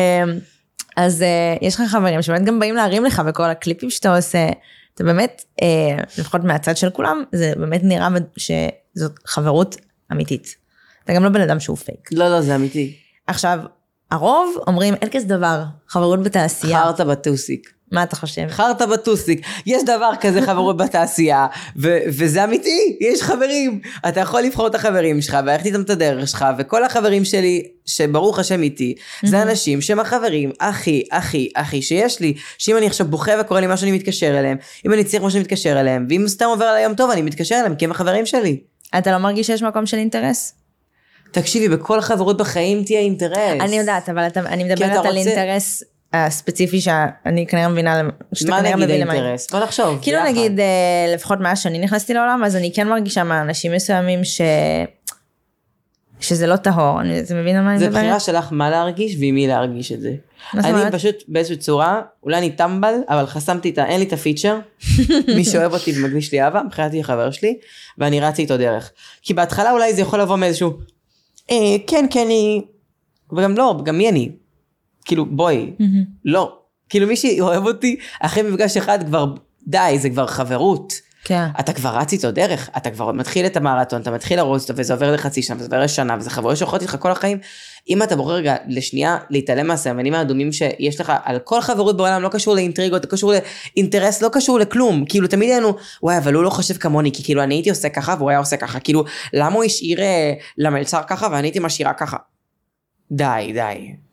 אז יש לך חברים שבאמת גם באים להרים לך בכל הקליפים שאתה עושה. אתה באמת, אה, לפחות מהצד של כולם, זה באמת נראה שזאת חברות אמיתית. אתה גם לא בן אדם שהוא פייק. לא, לא, זה אמיתי. עכשיו, הרוב אומרים אין כזה דבר, חברות בתעשייה. חרטה בטוסיק. מה אתה חושב? חרטה בטוסיק. יש דבר כזה חברות בתעשייה, ו- וזה אמיתי, יש חברים. אתה יכול לבחור את החברים שלך, וללכת איתם את הדרך שלך, וכל החברים שלי, שברוך השם איתי, זה אנשים שהם החברים הכי, הכי, הכי שיש לי. שאם אני עכשיו בוכה וקורא לי משהו, אני מתקשר אליהם. אם אני צריך משהו, אני מתקשר אליהם. ואם סתם עובר עליי יום טוב, אני מתקשר אליהם, כי הם החברים שלי. אתה לא מרגיש שיש מקום של אינטרס? תקשיבי, בכל חברות בחיים תהיה אינטרס. אני יודעת, אבל אתה, אני מדברת על רוצה- אינטרס הספציפי שאני כנראה מבינה, שאתה מה כנראה נגיד מבין למה. האינטרס? בוא נחשוב. כאילו ביחד. נגיד, אה, לפחות מאז שאני נכנסתי לעולם, אז אני כן מרגישה מאנשים מסוימים ש... שזה לא טהור, אני, אתה מבין על מה אני זה מדברת? בחירה שלך מה להרגיש ועם מי להרגיש את זה. מה אני? פשוט באיזושהי צורה, אולי אני טמבל, אבל חסמתי את ה... אין לי את הפיצ'ר. מי שאוהב אותי ומקדיש לי אהבה, מבחינתי חבר שלי, ואני רצתי איתו דרך. כי בהתחלה אולי זה יכול לבוא מאיזשהו, אה, כן, כן, אני... וגם לא, גם מי אני? כאילו, בואי, מהמם. לא. כאילו מי שאוהב אותי, אחרי מפגש אחד כבר, די, זה כבר חברות. כן. אתה כבר רץ איתו דרך, אתה כבר מתחיל את המרתון, אתה מתחיל לרוץ איתו, וזה עובר לחצי שנה, וזה עובר לשנה, וזה חברות שאוכלות איתך כל החיים. אם אתה בוחר רגע לשנייה להתעלם מהסממנים האדומים שיש לך על כל חברות בעולם, לא קשור לאינטריגות, לא קשור לאינטרס, לא קשור לכלום. כאילו תמיד היינו, וואי, אבל הוא לא חושב כמוני, כי כאילו אני הייתי עושה ככה והוא היה עושה ככה. כאילו, למה הוא השאיר אה, למלצר ככה ואני הייתי משאירה ככה? די, די.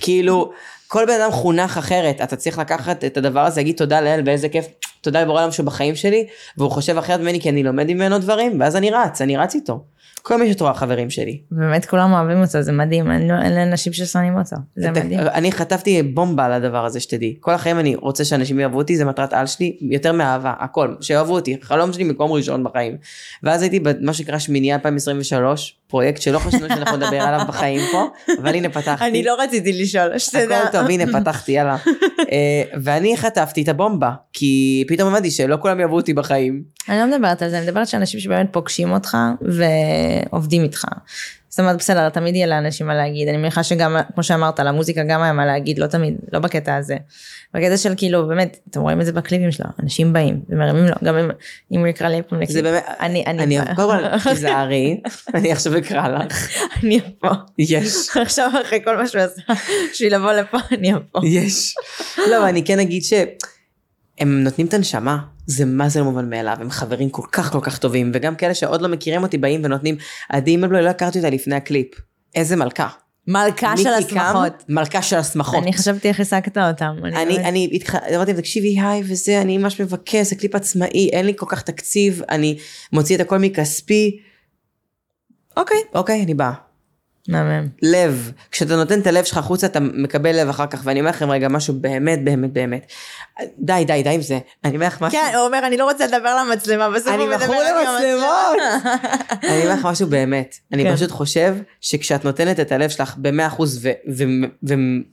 כאילו, כל בן אדם חונך אחרת, אתה צריך לקחת את הדבר הזה, להגיד תודה לאל ואיזה כיף, תודה לבורא עולם שהוא בחיים שלי, והוא חושב אחרת ממני כי אני לומד ממנו דברים, ואז אני רץ, אני רץ איתו. כל מי שתורה חברים שלי. באמת כולם אוהבים אותו, זה מדהים, אין אין אנשים ששונאים אותו, זה אתה- מדהים. אני חטפתי בומבה על הדבר הזה שתדעי. כל החיים אני רוצה שאנשים יאהבו אותי, זה מטרת על שלי, יותר מאהבה, הכל, שיאהבו אותי, חלום שלי מקום ראשון בחיים. ואז הייתי במה שנקרא שמינייה 2023, פרויקט שלא חשבנו שאנחנו נדבר עליו בחיים פה, אבל הנה פתחתי. אני לא רציתי לשאול, שתדע. הכל טוב, הנה פתחתי, יאללה. אה, ואני חטפתי את הבומבה, כי פתאום הבנתי שלא כולם יעברו אותי בחיים. אני לא מדברת על זה, אני מדברת שאנשים שבאמת פוגשים אותך ועובדים איתך. זאת אומרת, בסדר, תמיד יהיה לאנשים מה להגיד. אני מניחה שגם, כמו שאמרת, למוזיקה גם היה מה להגיד, לא תמיד, לא בקטע הזה. בקטע של כאילו, באמת, אתם רואים את זה בקליפים שלו, אנשים באים ומרימים לו, גם אם, אם הוא יקרא לי פעם זה לקליפ. באמת, אני, אני, אני, קודם כל, תיזהרי, אני עכשיו אקרא לך. אני פה. יש. עכשיו אחרי כל מה שהוא עשה, בשביל לבוא לפה, אני פה. יש. לא, אני כן אגיד שהם נותנים את הנשמה, זה מה זה לא מובן מאליו, הם חברים כל כך כל כך טובים, וגם כאלה שעוד לא מכירים אותי באים ונותנים, עדי אימבלו, לא הכרתי אותה לפני הקליפ. איזה מלכה. מלכה של השמחות. מלכה של השמחות. אני חשבתי איך השגת אותם. אני, אני התח- אמרתי, להם, תקשיבי, היי וזה, אני ממש מבקש, זה קליפ עצמאי, אין לי כל כך תקציב, אני מוציא את הכל מכספי. אוקיי, אוקיי, אני באה. מהמם. לב, כשאתה נותן את הלב שלך החוצה אתה מקבל לב אחר כך ואני אומר לכם רגע משהו באמת באמת באמת. די די די עם זה. אני אומר לך משהו. כן, הוא אומר, אני לא רוצה לדבר למצלמה, בסוף אני הוא מדבר עם למצלמות. אני אומר לך משהו באמת. אני כן. פשוט חושב שכשאת נותנת את הלב שלך במאה אחוז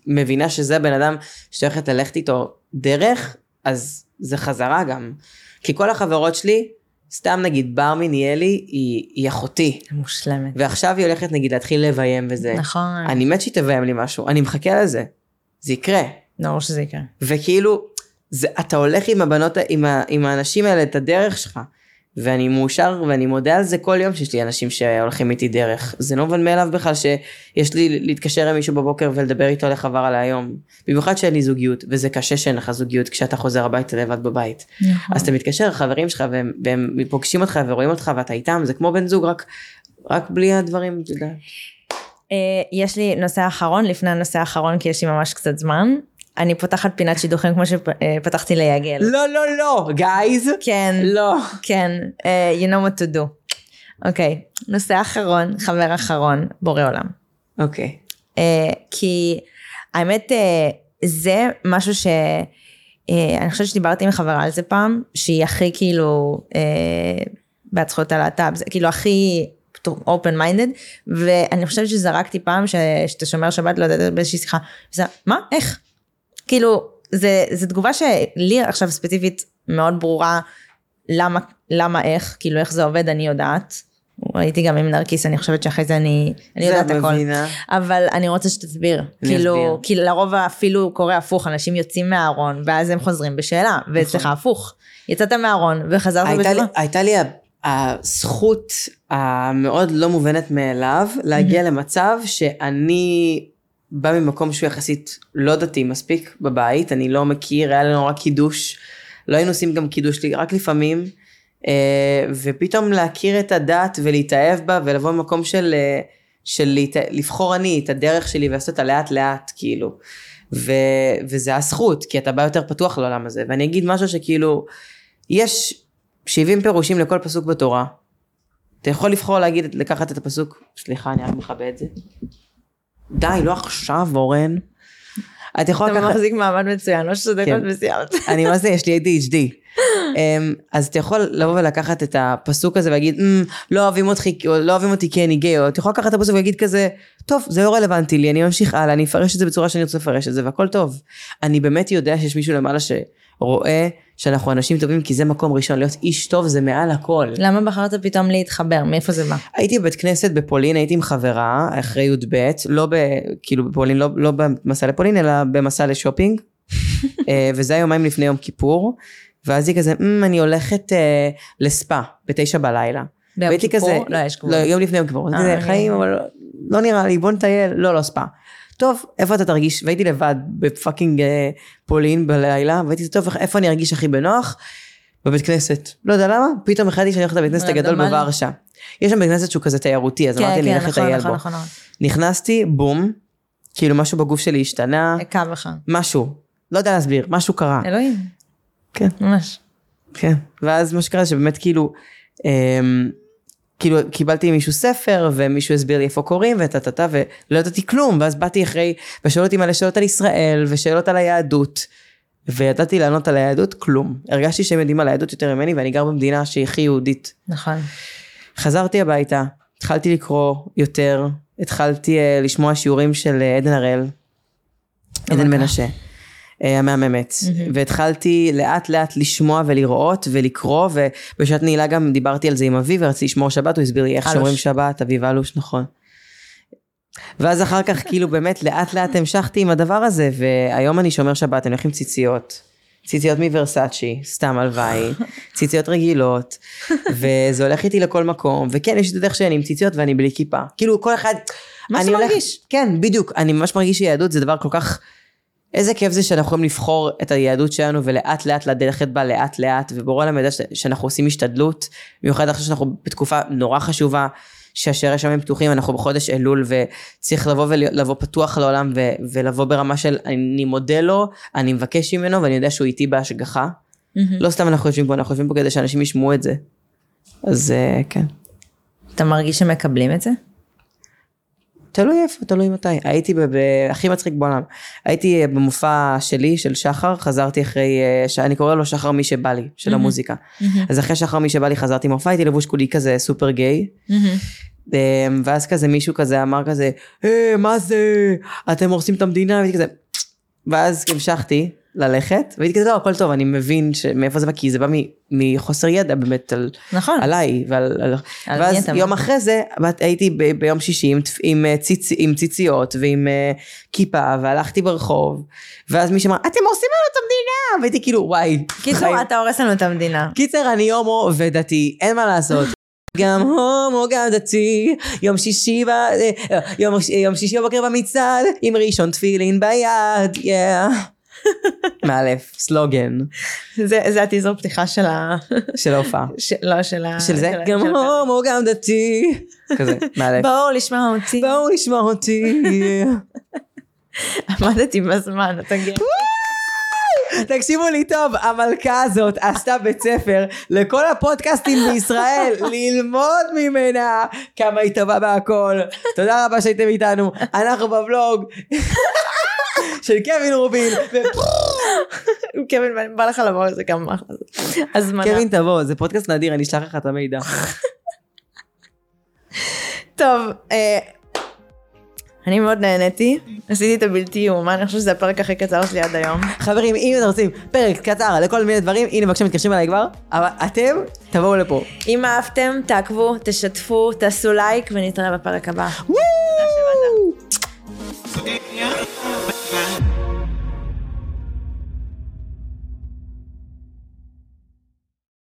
ומבינה שזה הבן אדם שאת הולכת ללכת איתו דרך אז זה חזרה גם. כי כל החברות שלי סתם נגיד בר מיניאלי היא, היא אחותי מושלמת. ועכשיו היא הולכת נגיד להתחיל לביים וזה נכון. אני מת שהיא תביים לי משהו, אני מחכה לזה. זה יקרה. ברור שזה יקרה. וכאילו, זה, אתה הולך עם הבנות, עם, ה, עם האנשים האלה את הדרך שלך. ואני מאושר ואני מודה על זה כל יום שיש לי אנשים שהולכים איתי דרך. זה לא מובן מאליו בכלל שיש לי להתקשר עם מישהו בבוקר ולדבר איתו על איך עבר על היום. במיוחד שאין לי זוגיות, וזה קשה שאין לך זוגיות כשאתה חוזר הביתה לבד בבית. נכון. אז אתה מתקשר לחברים שלך והם, והם פוגשים אותך ורואים אותך ואתה איתם, זה כמו בן זוג, רק, רק בלי הדברים, אתה יודע. אה, יש לי נושא אחרון, לפני הנושא האחרון, כי יש לי ממש קצת זמן. אני פותחת פינת שידוכים כמו שפתחתי ליגל. לא, לא, לא, גייז. כן, לא. כן, אה, you know what to do. אוקיי, נושא אחרון, חבר אחרון, בורא עולם. אוקיי. אה, כי האמת אה, זה משהו ש... אני חושבת שדיברתי עם חברה על זה פעם, שהיא הכי כאילו בעד זכויות הלהט"ב, זה כאילו הכי open minded, ואני חושבת שזרקתי פעם ש- שאתה שומר שבת, לא יודעת, באיזושהי שיחה, וזה, מה, איך? כאילו, זה, זה תגובה שלי עכשיו ספציפית מאוד ברורה, למה, למה איך, כאילו איך זה עובד אני יודעת. ראיתי גם עם נרקיס, אני חושבת שאחרי זה אני, אני יודעת הכל. אבל אני רוצה שתסביר. כאילו. כי לרוב אפילו קורה הפוך, אנשים יוצאים מהארון, ואז הם חוזרים בשאלה, ואצלך הפוך. יצאת מהארון וחזרת נכון. בתשובה. הייתה לי הזכות המאוד לא מובנת מאליו להגיע למצב שאני בא ממקום שהוא יחסית לא דתי מספיק בבית, אני לא מכיר, היה לנו רק קידוש, לא היינו עושים גם קידוש רק לפעמים, אה, ופתאום להכיר את הדת ולהתאהב בה ולבוא ממקום של, אה, של להת... לבחור אני את הדרך שלי ולעשות אותה לאט לאט כאילו. ו... וזה הזכות, כי אתה בא יותר פתוח לעולם הזה. ואני אגיד משהו שכאילו, יש 70 פירושים לכל פסוק בתורה. אתה יכול לבחור להגיד, לקחת את הפסוק, סליחה, אני רק מכבה את זה. די, לא עכשיו, אורן. אתה יכול אתה לקחת, מחזיק מעמד מצוין, לא שתי דקות כן. וסיימת. אני מה זה, יש לי ADHD. אמ, אז אתה יכול לבוא ולקחת את הפסוק הזה ולהגיד, "אמ, לא אוהבים אותי, או לא אוהבים אותי כי אני גיי, או אתה יכול לקחת את הפסוק ולהגיד כזה, טוב, זה לא רלוונטי לי, אני ממשיך הלאה, אני אפרש את זה בצורה שאני רוצה לפרש את זה, והכל טוב. אני באמת יודע שיש מישהו למעלה שרואה שאנחנו אנשים טובים, כי זה מקום ראשון, להיות איש טוב זה מעל הכל. למה בחרת פתאום להתחבר? מאיפה זה בא? הייתי בבית כנסת בפולין, הייתי עם חברה אחרי י"ב, לא ב... כאילו בפולין, לא, לא במסע לפולין, אלא במסע לשופינג. אה, וזה היה יומיים לפני יום כיפור. ואז היא כזה, "אמ, אני הולכת אה, לספא בתשע בלילה. ביום כיפור? כזה, לא, יש גבול. לא, יום לפני יום כיפור. אה, אני- חיים, אבל לא- נראה לי, בוא נטייל. לא, לא ספא. טוב, איפה אתה תרגיש? והייתי לבד בפאקינג אה, פולין בלילה, והייתי טוב, איפה אני ארגיש הכי בנוח? בבית כנסת. לא יודע למה, פתאום החלטתי שאני הולכת לבית כנסת הגדול רנדומלי. בוורשה. יש שם בית כנסת שהוא כזה תיירותי, אז כן, אמרתי כן, ללכת נכון, לטייל נכון, בו. נכון, נכון. נכנסתי, בום, כאילו משהו בגוף שלי השתנה, הכה בך. משהו. לא יודע להסביר, משהו קרה. אלוהים. כן. ממש. כן. ואז מה שקרה שבאמת כאילו, אמ, כאילו קיבלתי ממישהו ספר ומישהו הסביר לי איפה קוראים וטה טה טה ולא ידעתי כלום ואז באתי אחרי ושאלו אותי מלא שאלות על ישראל ושאלות על היהדות וידעתי לענות על היהדות כלום הרגשתי שהם יודעים על היהדות יותר ממני ואני גר במדינה שהיא הכי יהודית נכון. חזרתי הביתה התחלתי לקרוא יותר, התחלתי אה, לשמוע שיעורים של אה, עדן הראל, עדן. מנשה, המהממת, מהמם. והתחלתי לאט לאט לשמוע ולראות ולקרוא, ובשעת נעילה גם דיברתי על זה עם אבי ורציתי לשמור שבת, הוא הסביר לי איך אלוש. שומרים שבת, אביב אלוש, נכון. ואז אחר כך כאילו באמת לאט לאט המשכתי עם הדבר הזה, והיום אני שומר שבת, אני הולך עם ציציות. ציציות מוורסאצ'י, סתם הלוואי, ציציות רגילות, וזה הולך איתי לכל מקום, וכן, יש את הדרך שאני עם ציציות ואני בלי כיפה. כאילו, כל אחד... מה זה הולך-? כן, בדיוק. אני ממש מרגיש שיהדות זה דבר כל כך... איזה כיף זה שאנחנו יכולים לבחור את היהדות שלנו ולאט לאט ללכת בה לאט לאט, ובורא למדע ש- שאנחנו עושים השתדלות, במיוחד עכשיו שאנחנו בתקופה נורא חשובה, שהשערי השמיים פתוחים, אנחנו בחודש אלול וצריך לבוא ולבוא פתוח לעולם ו- ולבוא ברמה של אני מודה לו, אני מבקש ממנו ואני יודע שהוא איתי בהשגחה. לא סתם אנחנו יושבים פה, אנחנו יושבים פה כדי שאנשים ישמעו את זה. אז אה, כן. אתה מרגיש שמקבלים את זה? תלוי איפה, תלוי מתי. הייתי ב- ב- הכי מצחיק בעולם. הייתי אה, במופע שלי, של שחר, חזרתי אחרי, אה, ש- אני קורא לו שחר מי שבא לי, של מהמם. המוזיקה. אז אחרי שחר מי שבא לי חזרתי מהמופע, הייתי לבוש כולי כזה סופר גיי. אה, ואז כזה מישהו כזה אמר כזה, אה, מה זה, אתם הורסים את המדינה, והייתי כזה, ואז המשכתי ללכת, והייתי כזה, לא, הכל טוב, אני מבין מאיפה זה בא, כי זה בא מחוסר ידע באמת על, נכון. עליי, ועל, על, על ואז יום מדבר? אחרי זה הייתי ב, ביום שישי עם, עם, אה, ציצ, עם ציציות ועם uh, כיפה והלכתי ברחוב ואז מישהו אמר אתם הורסים לנו את המדינה והייתי כאילו וואי. קיצור, חיים." אתה הורס לנו את המדינה. קיצר אני הומו ודתי אין מה לעשות. גם הומו גם דתי יום שישי ב... אה, יום, יום שישי בבוקר במצעד עם ראשון תפילין ביד yeah. מאלף סלוגן זה זה הטיזר פתיחה של ה... של ההופעה. ש- לא, של ה... של זה של גם של. הומו גם דתי כזה מאלף. בואו לשמוע אותי. בואו נשמע אותי. עמדתי בזמן, אתה גאה. תקשיבו לי טוב, המלכה הזאת עשתה בית ספר לכל הפודקאסטים בישראל, ללמוד ממנה כמה היא טובה בהכל. תודה רבה שהייתם איתנו, אנחנו בבלוג של קווין רובין. ו- קווין, בא לך לבוא לזה גם. הזמנה. קווין תבוא, זה פודקאסט נדיר, אני אשלח לך את המידע. טוב, אה, אני מאוד נהניתי, עשיתי את הבלתי יאומן, אני חושבת שזה הפרק הכי קצר שלי עד היום. חברים, אם אתם רוצים פרק קצר לכל מיני דברים, הנה בבקשה מתקשרים אליי כבר, אבל אתם תבואו לפה. אם אהבתם, תעקבו, תשתפו, תעשו לייק ונתראה בפרק הבא. וואו!